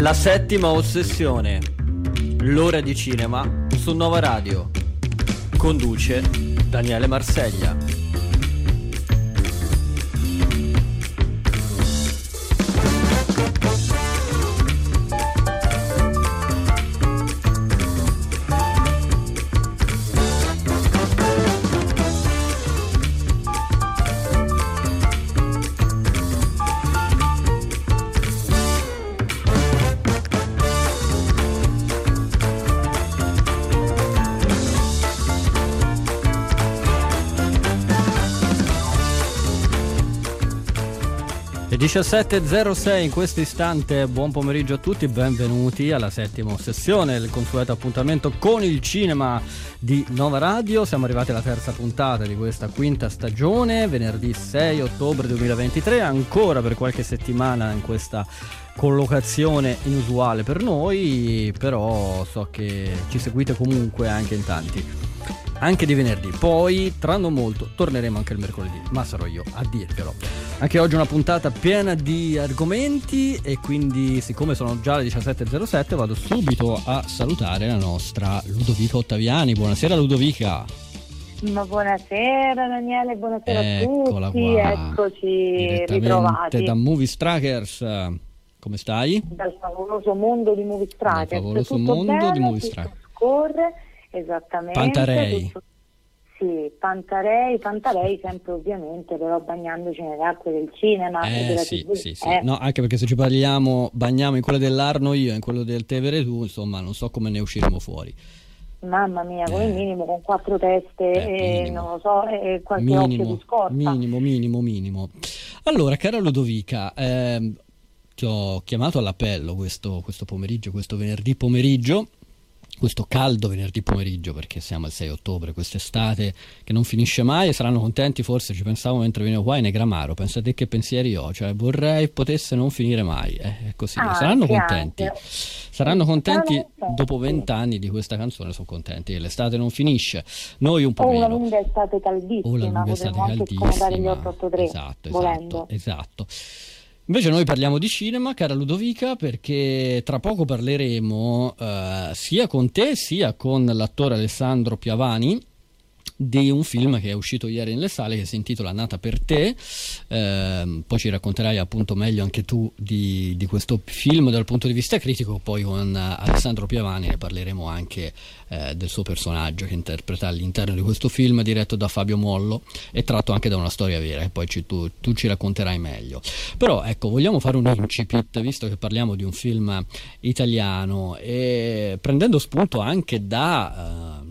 La settima ossessione. L'ora di cinema su Nova Radio. Conduce Daniele Marseglia. 17.06 in questo istante, buon pomeriggio a tutti, benvenuti alla settima sessione, il consueto appuntamento con il cinema di Nova Radio. Siamo arrivati alla terza puntata di questa quinta stagione, venerdì 6 ottobre 2023, ancora per qualche settimana in questa collocazione inusuale per noi, però so che ci seguite comunque anche in tanti anche di venerdì. Poi, tra non molto, torneremo anche il mercoledì, ma sarò io a dirvelo. Anche oggi una puntata piena di argomenti e quindi, siccome sono già le 17.07, vado subito a salutare la nostra Ludovica Ottaviani. Buonasera Ludovica. Ma buonasera Daniele, buonasera Eccola a tutti, qua. eccoci ritrovati da Movie Strikers. Come stai? dal favoloso mondo di Movie Strikers. Dal favoloso Tutto mondo bene, di Movie Strikers. Scorre, esattamente. Pantarei. tutto- Sì, Pantarei, Pantarei sempre ovviamente, però bagnandoci nelle acque del cinema Eh della sì, TV. sì, sì. Eh, No, anche perché se ci parliamo, bagniamo in quello dell'Arno io e in quello del Tevere tu, insomma, non so come ne usciremo fuori. Mamma mia, come Eh. minimo con quattro teste Eh, e non lo so, e qualche occhio minimo, di scorta. minimo, minimo, minimo. Allora, cara Ludovica, ehm, ti ho chiamato all'appello questo, questo pomeriggio, questo venerdì pomeriggio, questo caldo venerdì pomeriggio, perché siamo al 6 ottobre, quest'estate che non finisce mai e saranno contenti, forse ci pensavo mentre venivo qua in Negramaro, pensate che pensieri ho, cioè vorrei potesse non finire mai, eh, è così, Ah, saranno contenti. anche. Saranno contenti Saranno dopo vent'anni di questa canzone, sono contenti che l'estate non finisce, noi un po' O meno. lunga estate O la caldissima, lunga estate potremmo anche scomodare gli caldissima. 883, Esatto, volendo. esatto, esatto. Invece noi parliamo di cinema, cara Ludovica, perché tra poco parleremo eh, sia con te sia con l'attore Alessandro Piavani di un film che è uscito ieri nelle sale che si intitola Nata per te, Ehm, poi ci racconterai appunto meglio anche tu di, di questo film dal punto di vista critico, poi con eh, Alessandro Piavani ne parleremo anche eh, del suo personaggio che interpreta all'interno di questo film diretto da Fabio Mollo e tratto anche da una storia vera che poi ci- tu, tu ci racconterai meglio. Però ecco, vogliamo fare un incipit, visto che parliamo di un film italiano e prendendo spunto anche da... ehm,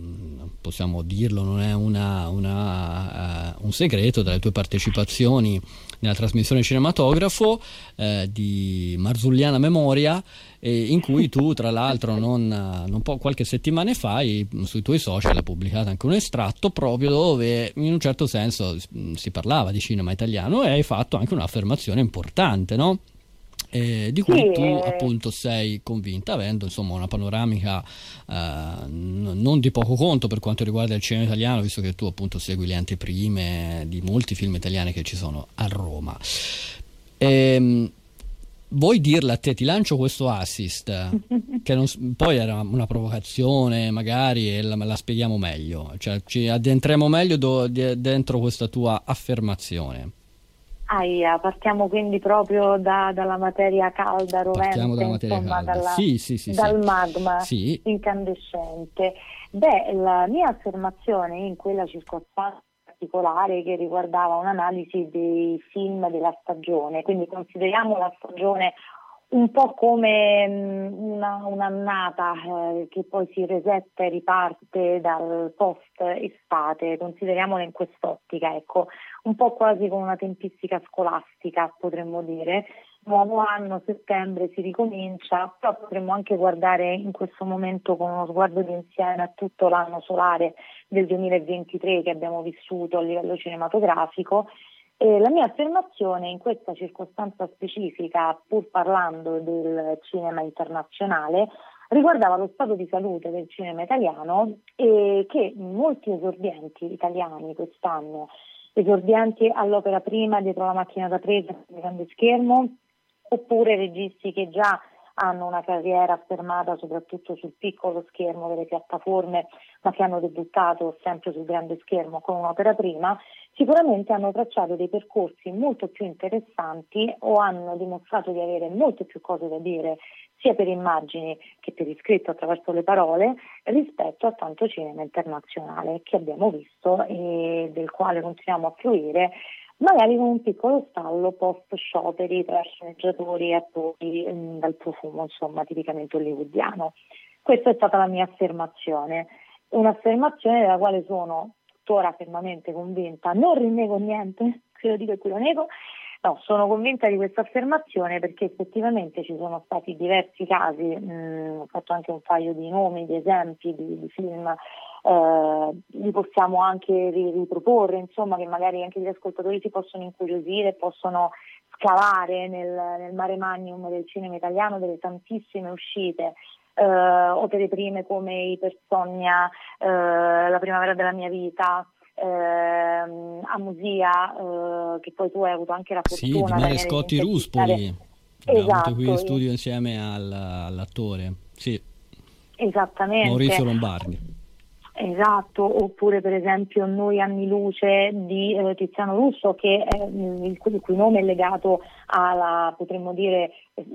possiamo dirlo, non è una- una, eh, un segreto, dalle tue partecipazioni nella trasmissione cinematografo eh, di Marzulliana Memoria, eh, in cui tu, tra l'altro, non, non po- qualche settimana fa hai- sui tuoi social hai pubblicato anche un estratto proprio dove in un certo senso si parlava di cinema italiano e hai fatto anche un'affermazione importante, no? Eh, di cui Sì, tu eh. appunto sei convinta, avendo insomma una panoramica eh, non di poco conto per quanto riguarda il cinema italiano, visto che tu appunto segui le anteprime di molti film italiani che ci sono a Roma. Ehm, vuoi dirla a te? Ti lancio questo assist, che non poi era una provocazione magari e la, la spieghiamo meglio, cioè ci addentriamo meglio do- dentro questa tua affermazione. Aia, partiamo quindi proprio da- dalla materia calda, rovente, materia insomma, calda. dalla- Sì, sì, sì, dal magma incandescente. Beh, la mia affermazione in quella circostanza particolare che riguardava un'analisi dei film della stagione, quindi consideriamo la stagione un po' come mh, una, un'annata eh, che poi si resetta e riparte dal post estate, consideriamola in quest'ottica, ecco, un po' quasi con una tempistica scolastica potremmo dire. Nuovo anno, settembre si ricomincia, però potremmo anche guardare in questo momento con uno sguardo d'insieme a tutto l'anno solare del 2023 che abbiamo vissuto a livello cinematografico e la mia affermazione in questa circostanza specifica, pur parlando del cinema internazionale, riguardava lo stato di salute del cinema italiano e che molti esordienti italiani quest'anno, esordienti all'opera prima dietro la macchina da presa sul grande schermo, oppure registi che già hanno una carriera affermata soprattutto sul piccolo schermo delle piattaforme, ma che hanno debuttato sempre sul grande schermo con un'opera prima, sicuramente hanno tracciato dei percorsi molto più interessanti o hanno dimostrato di avere molte più cose da dire sia per immagini che per iscritto attraverso le parole rispetto a tanto cinema internazionale che abbiamo visto e del quale continuiamo a fruire magari con un piccolo stallo post scioperi tra sceneggiatori e attori mm, dal profumo insomma tipicamente hollywoodiano. Questa è stata la mia affermazione, un'affermazione della quale sono tuttora fermamente convinta, non rinnego niente, qui lo dico e qui lo nego, No, sono convinta di questa affermazione perché effettivamente ci sono stati diversi casi, mh, mm, ho fatto anche un paio di nomi, di esempi di, di film, eh, li possiamo anche riproporre, insomma che magari anche gli ascoltatori si possono incuriosire, possono scavare nel, nel mare magnum del cinema italiano delle tantissime uscite. Eh, opere prime come Ipersogna, eh, La primavera della mia vita, ehm, a Musia, eh, che poi tu hai avuto anche la fortuna sì, di Mare Scotti Ruspoli, esatto, qui in studio insieme al, all'attore, sì. Esattamente. Maurizio Lombardi. Esatto, oppure per esempio Noi anni luce di eh, Tiziano Russo che è, il, cui, il, cui, nome è legato alla, potremmo dire,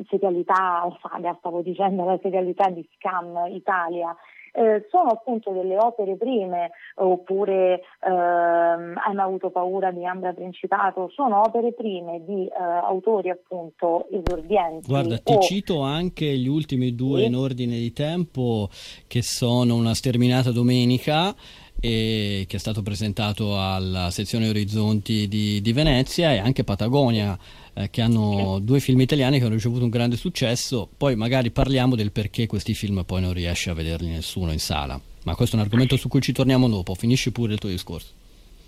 serialità, saga, stavo dicendo, alla serialità di Scam Italia eh, sono appunto delle opere prime, oppure ehm, Hai mai avuto paura di Ambra Principato, sono opere prime di eh, autori appunto esordienti. Guarda, ti cito anche gli ultimi due sì. in ordine di tempo che sono Una sterminata domenica e che è stato presentato alla sezione Orizzonti di, di Venezia e anche Patagonia eh, che hanno due film italiani che hanno ricevuto un grande successo. Poi magari parliamo del perché questi film poi non riesce a vederli nessuno in sala. Ma questo è un argomento su cui ci torniamo dopo. Finisci pure il tuo discorso.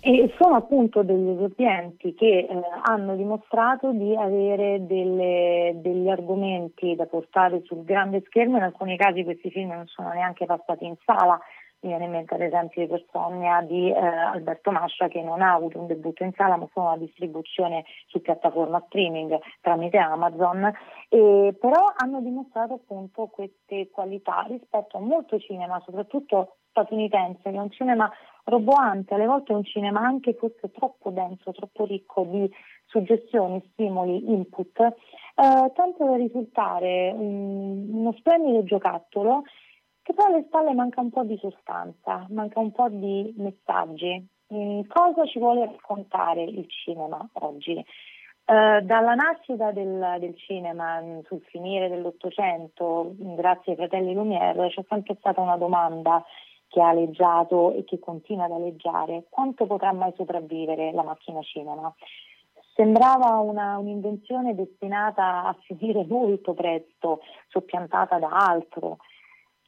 E sono appunto degli esordienti che eh, hanno dimostrato di avere delle, degli argomenti da portare sul grande schermo, in alcuni casi questi film non sono neanche passati in sala, mi viene in mente ad esempio di Persomnia di eh, Alberto Mascia che non ha avuto un debutto in sala ma solo una distribuzione su piattaforma streaming tramite Amazon, e, però hanno dimostrato appunto queste qualità rispetto a molto cinema, soprattutto statunitense, che è un cinema roboante, alle volte è un cinema anche forse troppo denso, troppo ricco di suggestioni, stimoli, input, eh, tanto da risultare um, uno splendido giocattolo che poi alle spalle manca un po' di sostanza, manca un po' di messaggi. Mm, cosa ci vuole raccontare il cinema oggi? Uh, dalla nascita del, del, cinema mm, sul finire dell'Ottocento, mm, grazie ai fratelli Lumière, c'è sempre stata una domanda che ha aleggiato e che continua ad aleggiare. Quanto potrà mai sopravvivere la macchina cinema? Sembrava una, un'invenzione destinata a finire molto presto, soppiantata da altro.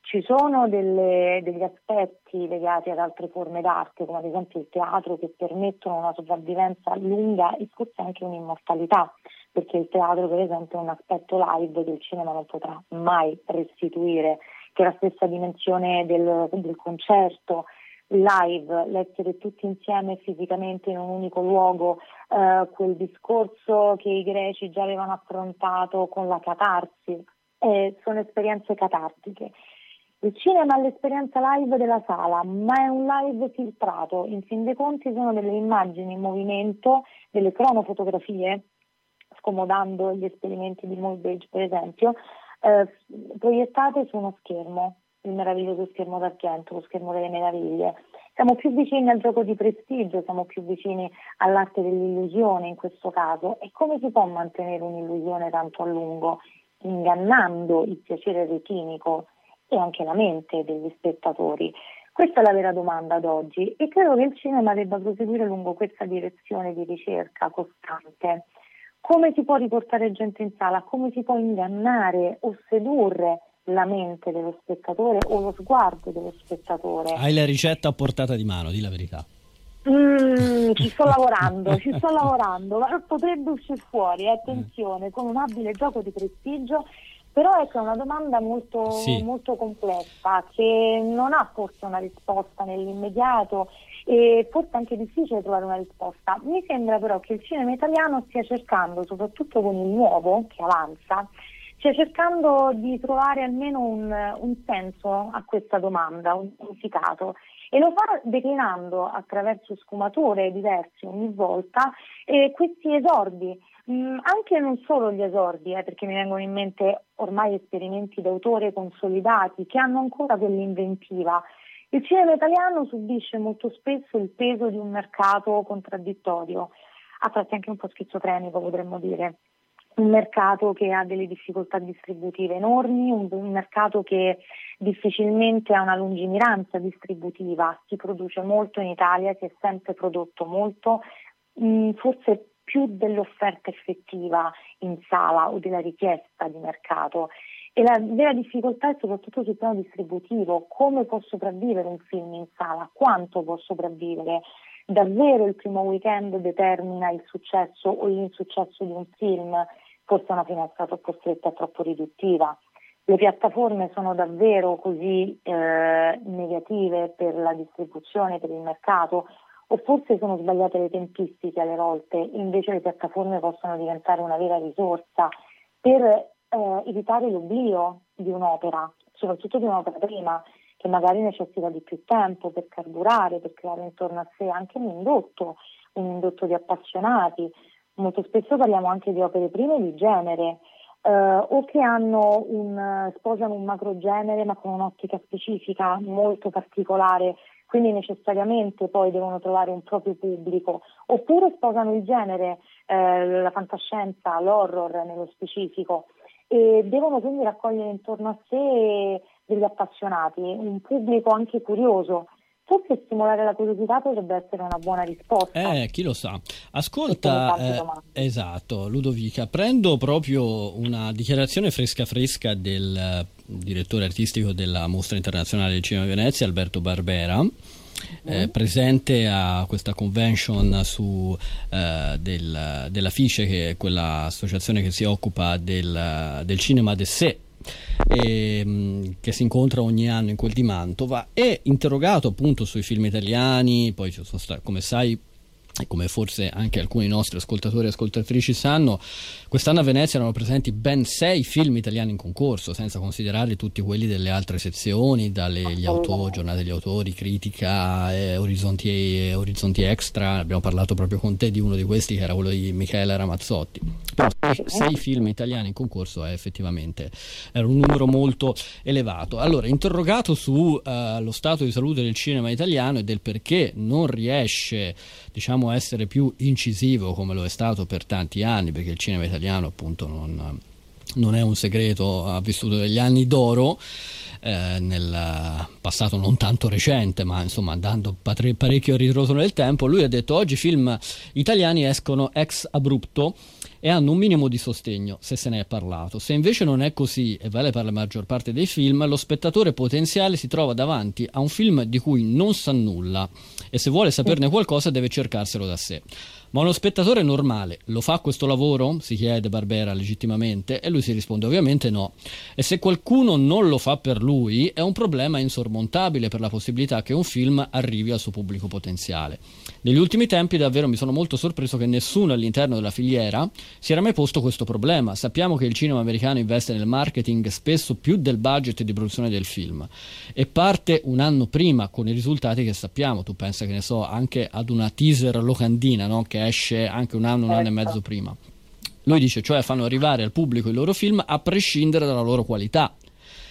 Ci sono delle, degli aspetti legati ad altre forme d'arte, come ad esempio il teatro, che permettono una sopravvivenza lunga e forse anche un'immortalità, perché il teatro per esempio è un aspetto live che il cinema non potrà mai restituire, che è la stessa dimensione del, del concerto, live, l'essere tutti insieme fisicamente in un unico luogo, eh, quel discorso che i greci già avevano affrontato con la catarsi, eh, sono esperienze catartiche. Il cinema è l'esperienza live della sala, ma è un live filtrato. In fin dei conti sono delle immagini in movimento, delle cronofotografie, scomodando gli esperimenti di Mulbage per esempio, eh, proiettate su uno schermo, il meraviglioso schermo d'argento, lo schermo delle meraviglie. Siamo più vicini al gioco di prestigio, siamo più vicini all'arte dell'illusione in questo caso. E come si può mantenere un'illusione tanto a lungo? Ingannando il piacere retinico e anche la mente degli spettatori? Questa è la vera domanda ad oggi e credo che il cinema debba proseguire lungo questa direzione di ricerca costante. Come si può riportare gente in sala? Come si può ingannare o sedurre la mente dello spettatore o lo sguardo dello spettatore? Hai la ricetta a portata di mano, di la verità. Mm, ci sto lavorando, ci sto lavorando, ma potrebbe uscire fuori, attenzione, con un abile gioco di prestigio però ecco, è una domanda molto, sì. molto complessa che non ha forse una risposta nell'immediato e forse anche difficile trovare una risposta. Mi sembra però che il cinema italiano stia cercando, soprattutto con il nuovo che avanza, stia cercando di trovare almeno un, un senso a questa domanda, un significato e lo fa declinando attraverso sfumature diverse ogni volta eh, questi esordi, mm, anche non solo gli esordi, eh, perché mi vengono in mente ormai esperimenti d'autore consolidati che hanno ancora quell'inventiva. Il cinema italiano subisce molto spesso il peso di un mercato contraddittorio, a tratti anche un po' schizofrenico potremmo dire. Un mercato che ha delle difficoltà distributive enormi, un, un, mercato che difficilmente ha una lungimiranza distributiva, si produce molto in Italia, si è sempre prodotto molto, mm, forse più dell'offerta effettiva in sala o della richiesta di mercato. E la vera difficoltà è soprattutto sul piano distributivo, come può sopravvivere un film in sala, quanto può sopravvivere. Davvero il primo weekend determina il successo o l'insuccesso di un film? forse una finestra troppo stretta troppo riduttiva. Le piattaforme sono davvero così eh, negative per la distribuzione, per il mercato, o forse sono sbagliate le tempistiche alle volte, invece le piattaforme possono diventare una vera risorsa per eh, evitare l'oblio di un'opera, soprattutto di un'opera prima, che magari necessita di più tempo per carburare, per creare intorno a sé anche un indotto, un indotto di appassionati, molto spesso parliamo anche di opere prime di genere eh, o che un, sposano un macro genere ma con un'ottica specifica molto particolare, quindi necessariamente poi devono trovare un proprio pubblico, oppure sposano il genere, eh, la fantascienza, l'horror nello specifico. E devono quindi raccogliere intorno a sé degli appassionati, un pubblico anche curioso forse stimolare la curiosità potrebbe essere una buona risposta. Eh, chi lo sa. Ascolta, eh, esatto, Ludovica, prendo proprio una dichiarazione fresca fresca del eh, direttore artistico della Mostra Internazionale del Cinema di Venezia, Alberto Barbera. Eh, presente a questa convention su, eh, del, della FICE, che è quell'associazione che si occupa del, del cinema de sé e, ehm, che si incontra ogni anno in quel di Mantova, è interrogato appunto sui film italiani, poi come sai e come forse anche alcuni nostri ascoltatori e ascoltatrici sanno, quest'anno a Venezia erano presenti ben sei film italiani in concorso, senza considerare tutti quelli delle altre sezioni, dalle autori, giornate degli autori, critica, eh, orizzonti, eh, orizzonti, extra. Abbiamo parlato proprio con te di uno di questi, che era quello di Michele Ramazzotti. Però sei, film italiani in concorso è effettivamente era un numero molto elevato. Allora, interrogato sullo uh, stato di salute del cinema italiano e del perché non riesce diciamo essere più incisivo come lo è stato per tanti anni, perché il cinema italiano appunto non, non è un segreto, ha vissuto degli anni d'oro. Eh, nel passato non tanto recente, ma insomma andando parecchio a ritroso nel tempo, lui ha detto oggi i film italiani escono ex abrupto e hanno un minimo di sostegno se se ne è parlato. Se invece non è così, e vale per la maggior parte dei film, lo spettatore potenziale si trova davanti a un film di cui non sa nulla e se vuole saperne qualcosa deve cercarselo da sé. Ma uno spettatore normale lo fa questo lavoro? si chiede Barbera legittimamente e lui si risponde ovviamente no. E se qualcuno non lo fa per lui è un problema insormontabile per la possibilità che un film arrivi al suo pubblico potenziale. Negli ultimi tempi davvero mi sono molto sorpreso che nessuno all'interno della filiera si era mai posto questo problema. Sappiamo che il cinema americano investe nel marketing spesso più del budget di produzione del film e parte un anno prima con i risultati che sappiamo. Tu pensa che ne so anche ad una teaser locandina no? che esce anche un anno, un anno e mezzo certo. prima. Lui dice, cioè fanno arrivare al pubblico i loro film a prescindere dalla loro qualità.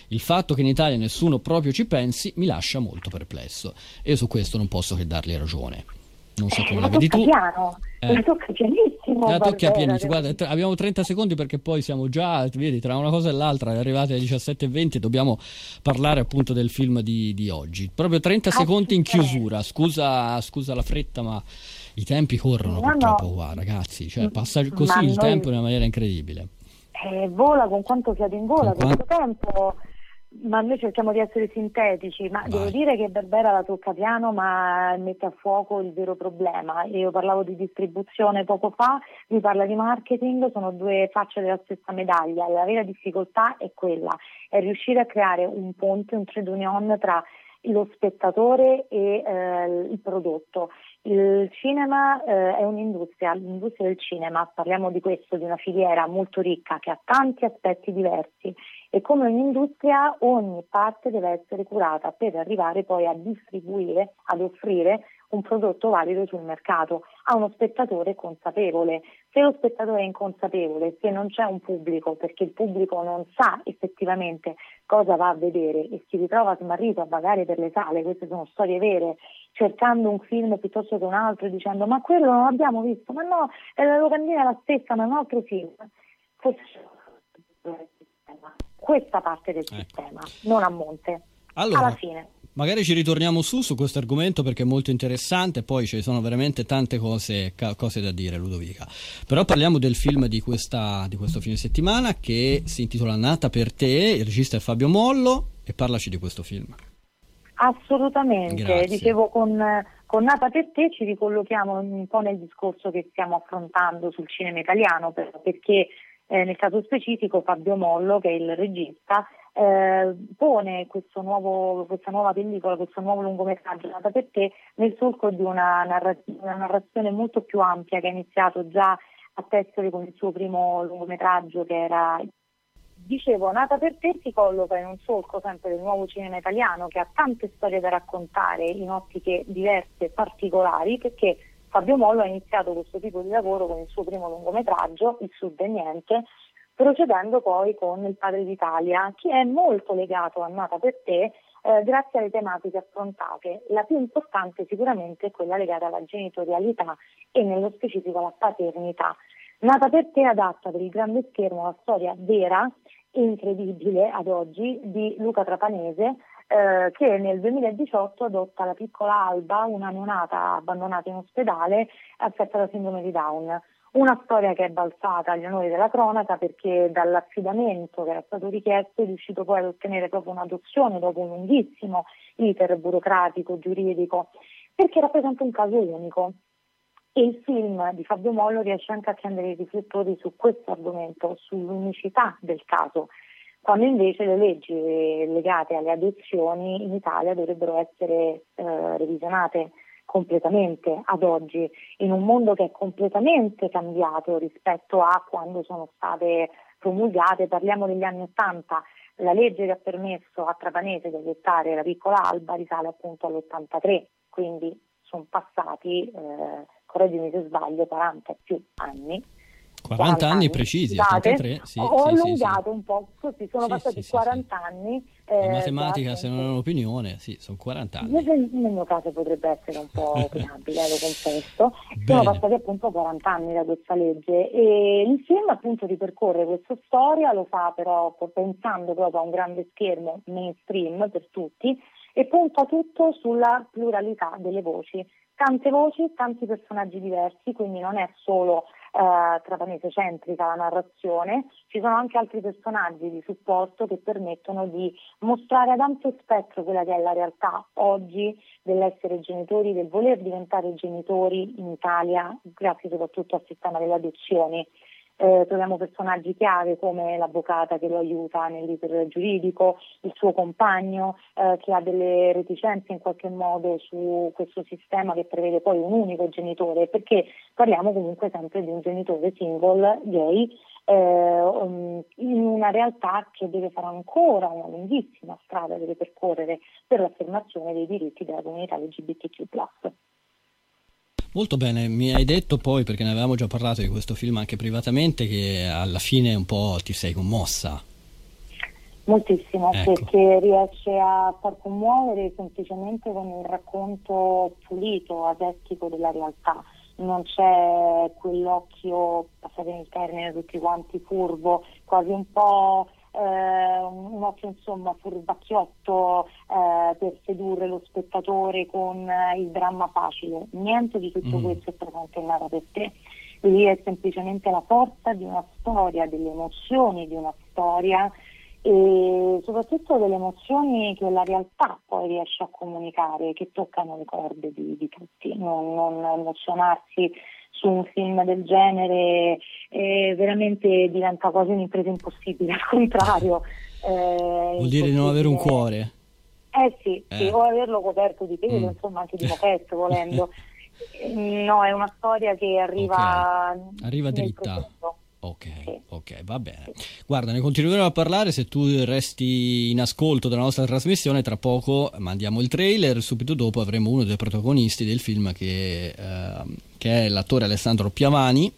Il fatto che in Italia nessuno proprio ci pensi mi lascia molto perplesso e su questo non posso che dargli ragione. Non so come eh, la vedi tu. Piano. Eh. La tocca pianissimo. La tocca pianissimo. Guarda, tra, abbiamo 30 secondi perché poi siamo già, vedi, tra una cosa e l'altra, arrivati alle 17.20 dobbiamo parlare appunto del film di, di oggi. Proprio 30 ah, secondi in chiusura. Scusa, scusa la fretta, ma i tempi corrono no, purtroppo no. qua, ragazzi, cioè passa così Ma il noi... tempo in una maniera incredibile. Eh, vola con quanto siete in vola, con questo tempo ma noi cerchiamo di essere sintetici, ma Vai. devo dire che Berbera la tocca piano ma mette a fuoco il vero problema. Io parlavo di distribuzione poco fa, lui parla di marketing, sono due facce della stessa medaglia. La vera difficoltà è quella, è riuscire a creare un ponte, un trade union tra lo spettatore e eh, il prodotto Il cinema eh, è un'industria, l'industria del cinema, parliamo di questo, di una filiera molto ricca che ha tanti aspetti diversi e come ogni industria ogni parte deve essere curata per arrivare poi a distribuire, ad offrire un prodotto valido sul mercato a uno spettatore consapevole. Se lo spettatore è inconsapevole, se non c'è un pubblico, perché il pubblico non sa effettivamente cosa va a vedere e si ritrova smarrito a vagare per le sale, queste sono storie vere, cercando un film piuttosto che un altro, dicendo ma quello non l'abbiamo visto, ma no, la locandina è la stessa, ma è un altro film. Questa parte del ecco. sistema, non a monte. Allora, alla fine. Magari ci ritorniamo su su questo argomento perché è molto interessante, poi ci sono veramente tante cose, cose da dire, Ludovica. Però parliamo del film di, questa, di questo fine settimana che si intitola Nata per te, il regista è Fabio Mollo e parlaci di questo film. Assolutamente, Grazie. dicevo con, con Nata per te ci ricollochiamo un po' nel discorso che stiamo affrontando sul cinema italiano perché eh, nel caso specifico Fabio Mollo che è il regista eh, pone nuovo, questa nuova pellicola, questo nuovo lungometraggio nata per te nel solco di una, narra- una, narrazione molto più ampia che ha iniziato già a Tessere con il suo primo lungometraggio che era Dicevo, Nata per te si colloca in un solco sempre del nuovo cinema italiano che ha tante storie da raccontare in ottiche diverse e particolari perché Fabio Mollo ha iniziato questo tipo di lavoro con il suo primo lungometraggio, Il Sud e Niente, procedendo poi con Il Padre d'Italia, che è molto legato a Nata per te eh, grazie alle tematiche affrontate. La più importante sicuramente è quella legata alla genitorialità e nello specifico alla paternità. Nata per te adatta per il grande schermo la storia vera e incredibile ad oggi di Luca Trapanese eh, che nel 2018 adotta la piccola Alba, una neonata abbandonata in ospedale affetta da sindrome di Down. Una storia che è balzata agli onori della cronaca perché dall'affidamento che era stato richiesto è riuscito poi ad ottenere proprio un'adozione dopo un lunghissimo iter burocratico, giuridico, perché rappresenta un caso unico. E il film di Fabio Mollo riesce anche a accendere i riflettori su questo argomento, sull'unicità del caso, quando invece le leggi legate alle adozioni in Italia dovrebbero essere eh, revisionate completamente ad oggi, in un mondo che è completamente cambiato rispetto a quando sono state promulgate, parliamo degli anni Ottanta, la legge che ha permesso a Trapanese di adottare la piccola Alba risale appunto all'83, quindi sono passati, eh, correggimi se sbaglio, 40 più anni 40 anni precisi, 83, sì, ho sì, allungato sì, un po', così sono passati 40 anni. Eh, matematica, se non è un'opinione, sì, sono 40 anni. Nel, mio caso potrebbe essere un po' opinabile, lo confesso. Sono passati appunto 40 anni da questa legge e il film appunto ripercorre questa storia, lo fa però pensando proprio a un grande schermo mainstream per tutti e punta tutto sulla pluralità delle voci. Tante voci, tanti personaggi diversi, quindi non è solo eh, trapanese centrica la narrazione, ci sono anche altri personaggi di supporto che permettono di mostrare ad ampio spettro quella che è la realtà oggi dell'essere genitori, del voler diventare genitori in Italia, grazie soprattutto al sistema delle adozioni. Eh, troviamo personaggi chiave come l'avvocata che lo aiuta nell'iter giuridico, il suo compagno eh, che ha delle reticenze in qualche modo su questo sistema che prevede poi un unico genitore, perché parliamo comunque sempre di un genitore single gay eh, um, in una realtà che deve fare ancora una lunghissima strada, deve percorrere per l'affermazione dei diritti della comunità LGBTQ. Molto bene, mi hai detto poi, perché ne avevamo già parlato di questo film anche privatamente, che alla fine un po' ti sei commossa. Moltissimo, ecco. perché riesce a far commuovere semplicemente con un racconto pulito, asettico della realtà. Non c'è quell'occhio, passate il termine tutti quanti, furbo, quasi un po' eh, un occhio insomma furbacchiotto eh, per sedurre lo spettatore con eh, il dramma facile. Niente di tutto mm. questo è presente in Nata per te. Lì è semplicemente la forza di una storia, delle emozioni di una storia e soprattutto delle emozioni che la realtà poi riesce a comunicare, che toccano le corde di, di tutti, non, non emozionarsi su un film del genere eh, veramente diventa quasi un'impresa impossibile, al contrario. Eh, Vuol dire non avere un cuore? Eh sì, eh. sì o averlo coperto di pelo, mm. insomma anche di moquette volendo. No, è una storia che arriva, okay. arriva dritta. Ok, sì. ok, va bene. Guarda, ne continueremo a parlare se tu resti in ascolto della nostra trasmissione. Tra poco mandiamo il trailer, subito dopo avremo uno dei protagonisti del film che, eh, che è l'attore Alessandro Piavani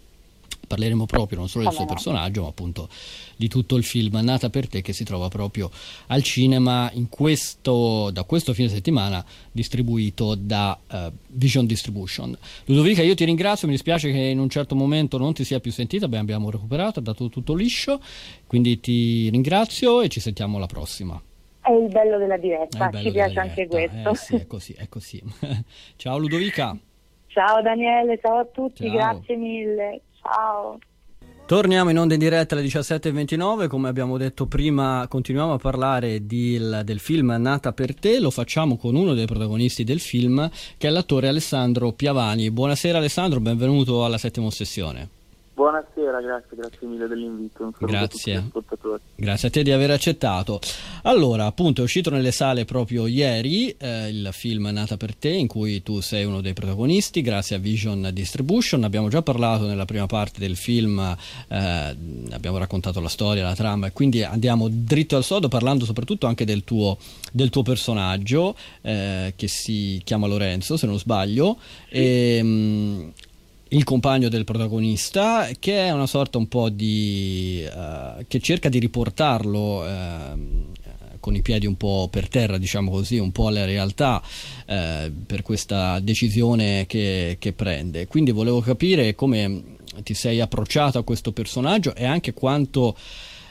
parleremo proprio non solo del suo personaggio, ma appunto di tutto il film Nata per te che si trova proprio al cinema questo, da questo fine settimana distribuito da uh, Vision Distribution. Ludovica, io ti ringrazio, mi dispiace che in un certo momento non ti sia più sentita, beh, abbiamo recuperato, ha dato tutto liscio, quindi ti ringrazio e ci sentiamo alla prossima. È il bello della diretta, bello ci piace diretta. anche questo. Eh, sì, è così, è così. ciao Ludovica. Ciao Daniele, ciao a tutti, ciao. grazie mille. Ciao. Torniamo in onda in diretta alle 17.29, come abbiamo detto prima continuiamo a parlare di, del film Nata per te, lo facciamo con uno dei protagonisti del film che è l'attore Alessandro Piavani. Buonasera Alessandro, benvenuto alla settima sessione. Buonasera, grazie, grazie mille dell'invito. Grazie. Grazie a te di aver accettato. Allora, appunto, è uscito nelle sale proprio ieri eh, il film Nata per te, in cui tu sei uno dei protagonisti, grazie a Vision Distribution. Abbiamo già parlato nella prima parte del film, eh, abbiamo raccontato la storia, la trama, e quindi andiamo dritto al sodo parlando soprattutto anche del tuo, del tuo personaggio, eh, che si chiama Lorenzo, se non sbaglio. E, mh, il compagno del protagonista che è una sorta un po' di uh, che cerca di riportarlo uh, con i piedi un po' per terra diciamo così un po' alla realtà uh, per questa decisione che, che, prende. Quindi volevo capire come ti sei approcciato a questo personaggio e anche quanto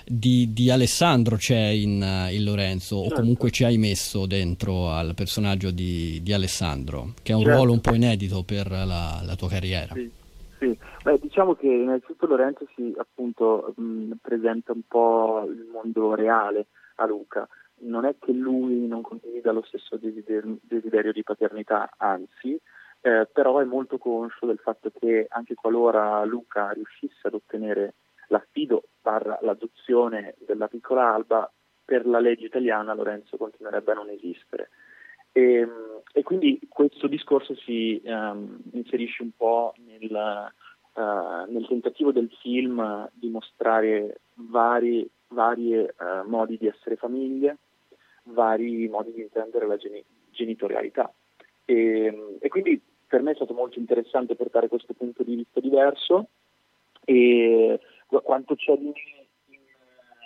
di, di Alessandro c'è in, in Lorenzo certo. o comunque ci hai messo dentro al personaggio di, di Alessandro che è un certo. ruolo un po' inedito per la, la tua carriera sì. Sì, Beh, diciamo che innanzitutto Lorenzo si appunto mh, presenta un po' il mondo reale a Luca. Non è che lui non condivida lo stesso desiderio, desiderio di paternità, anzi, eh, però è molto conscio del fatto che anche qualora Luca riuscisse ad ottenere l'affido barra l'adozione della piccola Alba, per la legge italiana Lorenzo continuerebbe a non esistere. E, ehm, e quindi questo discorso si um, inserisce un po' nel, uh, nel, tentativo del film di mostrare vari, uh, modi di essere famiglie, vari modi di intendere la geni- genitorialità. E, e, quindi per me è stato molto interessante portare questo punto di vista diverso e quanto c'è di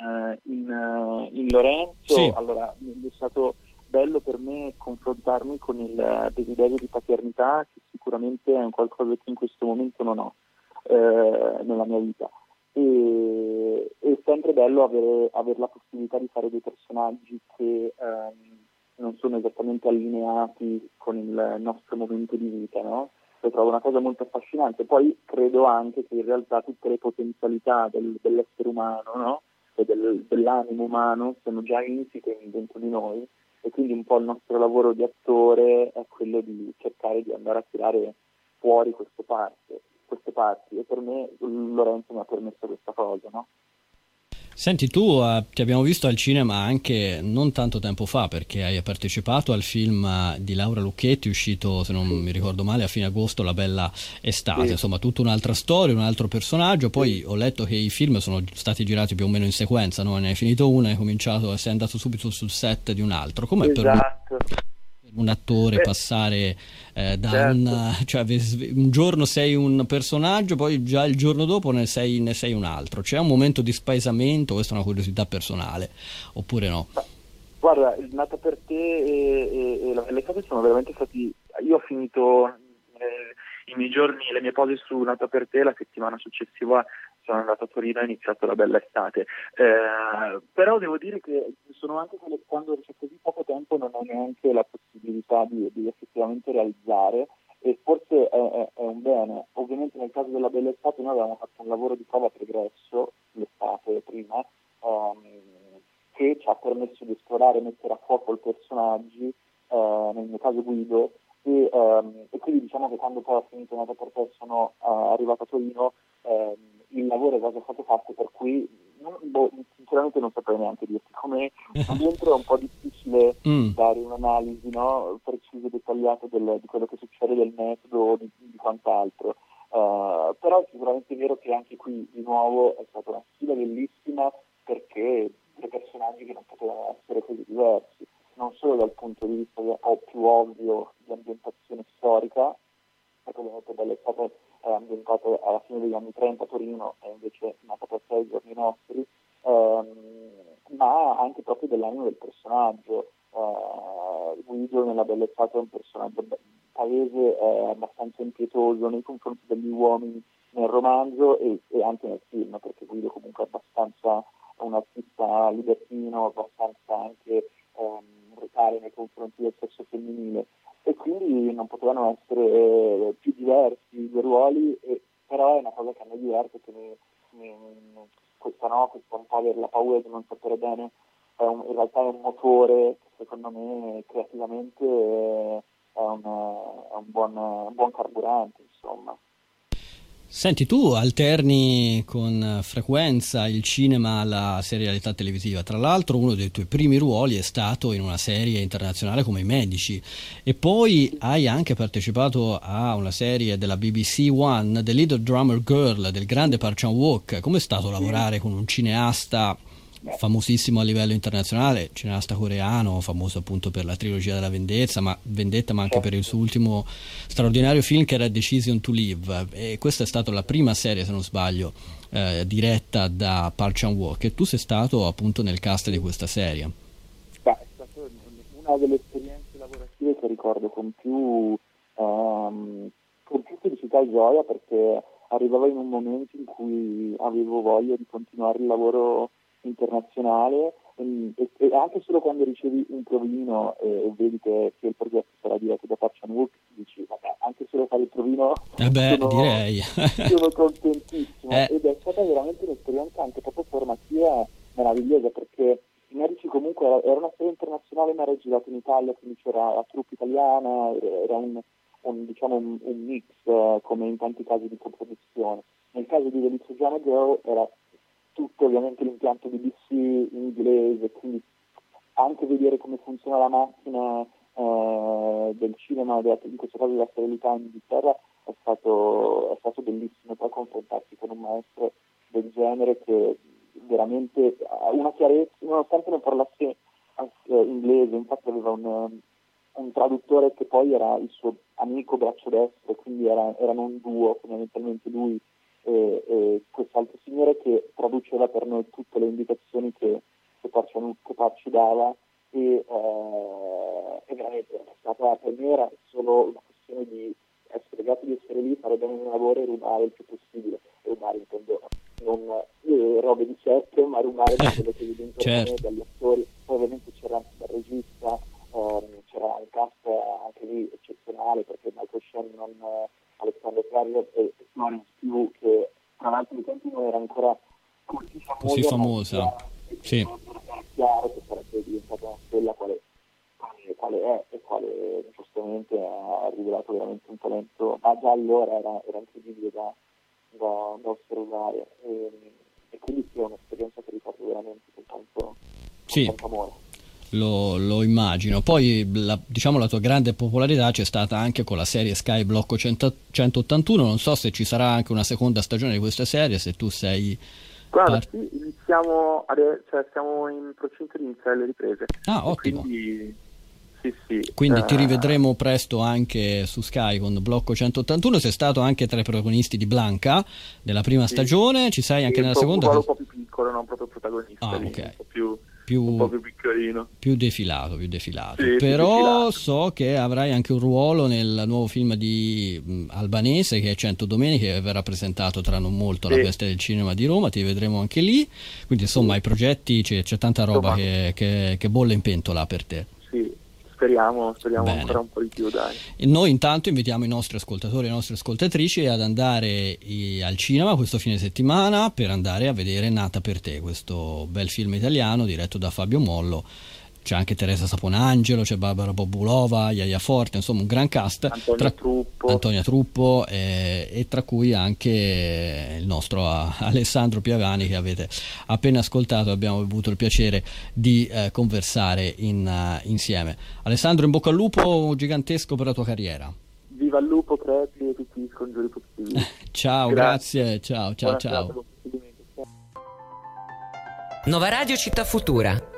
in, in, in Lorenzo, sì. allora è stato bello per me confrontarmi con il desiderio di paternità che sicuramente è un qualcosa che in questo momento non ho eh, nella mia vita. E, è sempre bello avere, avere, la possibilità di fare dei personaggi che ehm, non sono esattamente allineati con il nostro momento di vita, no? Lo trovo una cosa molto affascinante. Poi credo anche che in realtà tutte le potenzialità del, dell'essere umano, no? e del, dell'animo umano sono già insite dentro di noi e quindi un po' il nostro lavoro di attore è quello di cercare di andare a tirare fuori queste parti, queste parti. e per me Lorenzo mi ha permesso questa cosa, no? Senti, tu uh, ti abbiamo visto al cinema anche non tanto tempo fa perché hai partecipato al film di Laura Lucchetti uscito, se non sì. mi ricordo male, a fine agosto, La Bella Estate, sì. insomma tutta un'altra storia, un altro personaggio, poi sì. ho letto che i film sono stati girati più o meno in sequenza, no? ne hai finito uno, hai cominciato e sei andato subito sul set di un altro, come esatto. per un attore Beh, passare eh, da certo. un, cioè, un giorno sei un personaggio, poi già il giorno dopo ne sei, ne sei un altro. C'è un momento di spaesamento, questa è una curiosità personale, oppure no? Guarda, il Nata per te e, e, e Belle Cose sono veramente stati... Io ho finito eh, i miei giorni, le mie pause su Nata per te la settimana successiva sono andato a Torino e ho iniziato la bella estate. Eh, però devo dire che sono anche quelle quando c'è così poco tempo non ho neanche la possibilità di, di effettivamente realizzare e forse è, è, è, un bene. Ovviamente nel caso della bella estate noi avevamo fatto un lavoro di prova pregresso l'estate prima ehm, che ci ha permesso di esplorare e mettere a fuoco i personaggi, eh, nel mio caso Guido, e, ehm, e, quindi diciamo che quando poi ho finito una per sono uh, arrivato a Torino il lavoro è già stato fatto per cui non, boh, sinceramente non saprei neanche dirti come dentro è un po' difficile mm. dare un'analisi no? precisa e dettagliato del, di quello che succede, del metodo o di, di quant'altro. Uh, però è sicuramente vero che anche qui di nuovo è stata una sfida bellissima perché dei personaggi che non potevano essere così diversi, non solo dal punto di vista più ovvio di ambientazione storica, perché è stato eh, ambientato alla fine degli anni 30 a Torino e invece nata per sei giorni nostri, ehm, ma anche proprio dell'animo del personaggio. Uh, Guido nella Bella Estate è un personaggio paese è abbastanza impietoso nei confronti degli uomini nel romanzo e, e anche nel film, perché Guido comunque è abbastanza un artista libertino, abbastanza anche um, brutale nei confronti del sesso femminile e quindi non potevano essere eh, più diversi i due ruoli, e, però è una cosa che a me diverte, che mi, mi, questa no, questa un po' avere la paura di non sapere bene, un, in realtà è un motore che secondo me creativamente è un, è un, buon, un buon carburante, insomma. Senti, tu alterni con frequenza il cinema alla serialità televisiva. Tra l'altro, uno dei tuoi primi ruoli è stato in una serie internazionale come I Medici. E poi hai anche partecipato a una serie della BBC One, The Little Drummer Girl, del grande Park Chan-wook. Com'è stato lavorare con un cineasta famosissimo a livello internazionale, cineasta coreano, famoso appunto per la trilogia della vendetta, ma, vendetta, ma anche per il suo ultimo straordinario film che era Decision to Live. E questa è stata la prima serie, se non sbaglio, eh, diretta da Park Chan-wook e tu sei stato appunto nel cast di questa serie. Beh, è stata una delle esperienze lavorative che ricordo con più, um, con più felicità e gioia perché arrivava in un momento in cui avevo voglia di continuare il lavoro internazionale e, e, anche solo quando ricevi un provino e, e vedi che, che, il progetto sarà diretto da Faccian Wook dici vabbè anche solo fare il provino eh beh, sono, direi. sono contentissimo eh. ed è stata veramente un'esperienza anche proprio formativa meravigliosa perché i medici comunque era, era una serie internazionale ma era girata in Italia quindi c'era la troupe italiana era un, un, diciamo un, un mix uh, come in tanti casi di composizione nel caso di Delizio Giano Joe era tutto ovviamente l'impianto BBC in inglese, quindi anche vedere come funziona la macchina eh, del cinema, in questo caso della serialità in Inghilterra, è stato, è stato bellissimo poi confrontarsi con un maestro del genere che veramente ha una chiarezza, nonostante non parlasse inglese, infatti aveva un, un, traduttore che poi era il suo amico braccio destro, quindi era, erano un duo, fondamentalmente lui e, e quest'altro signore che traduceva per noi tutte le indicazioni che, che, Parci, che Parci dava e, eh, e veramente è stata per me era solo una questione di essere grato di essere lì, fare bene il lavoro e rubare il più possibile. Rubare intendo non eh, robe di set, ma rubare quello che evidenza certo. dagli attori. Poi ovviamente c'era il regista, ehm, c'era un cast anche lì eccezionale perché Michael Shannon, Alessandro Carlo e Florence Pugh che tra l'altro di tempi non era ancora così famosa. Così famosa. Sì. chiaro che sarebbe diventata una stella quale, quale, è e quale giustamente ha rivelato veramente un talento, ma già allora era, era incredibile da, da, da osservare. E, e, quindi sì, è un'esperienza che ricordo veramente con tanto, sì. tanto amore. Lo, lo, immagino. Poi la, diciamo la tua grande popolarità c'è stata anche con la serie Sky Blocco 100, 181. Non so se ci sarà anche una seconda stagione di questa serie, se tu sei. Guarda, par- sì, iniziamo, cioè, siamo in procinto di iniziare le riprese. Ah, ottimo. Quindi, sì, sì, quindi eh... ti rivedremo presto anche su Sky con Blocco 181. Sei stato anche tra i protagonisti di Blanca della prima sì. stagione, ci sei anche nella seconda. Un po' più piccolo, non proprio protagonista. Ah, lì, ok. Un po' più più, un po' più piccolino. Più defilato, più defilato. Sì, Però defilato. so che avrai anche un ruolo nel nuovo film di mh, Albanese che è Cento Domeniche che verrà presentato tra non molto alla Sì. Festa del Cinema di Roma, ti vedremo anche lì. Quindi insomma i progetti, c'è, c'è tanta roba che, che, che bolle in pentola per te. Speriamo, speriamo Bene. ancora un po' di più, dai. E noi intanto invitiamo i nostri ascoltatori e le nostre ascoltatrici ad andare al cinema questo fine settimana per andare a vedere Nata per te, questo bel film italiano diretto da Fabio Mollo c'è anche Teresa Saponangelo, c'è Barbara Bobulova, Iaia Forte, insomma un gran cast. Antonia tra, Truppo. Antonia Truppo eh, e tra cui anche il nostro Alessandro Piavani che avete appena ascoltato, abbiamo avuto il piacere di eh, conversare in, uh, insieme. Alessandro, in bocca al lupo gigantesco per la tua carriera. Viva il lupo, crepi e tutti gli scongiuri possibili. ciao, grazie. grazie, ciao, ciao, ciao. Nuova Radio Città Futura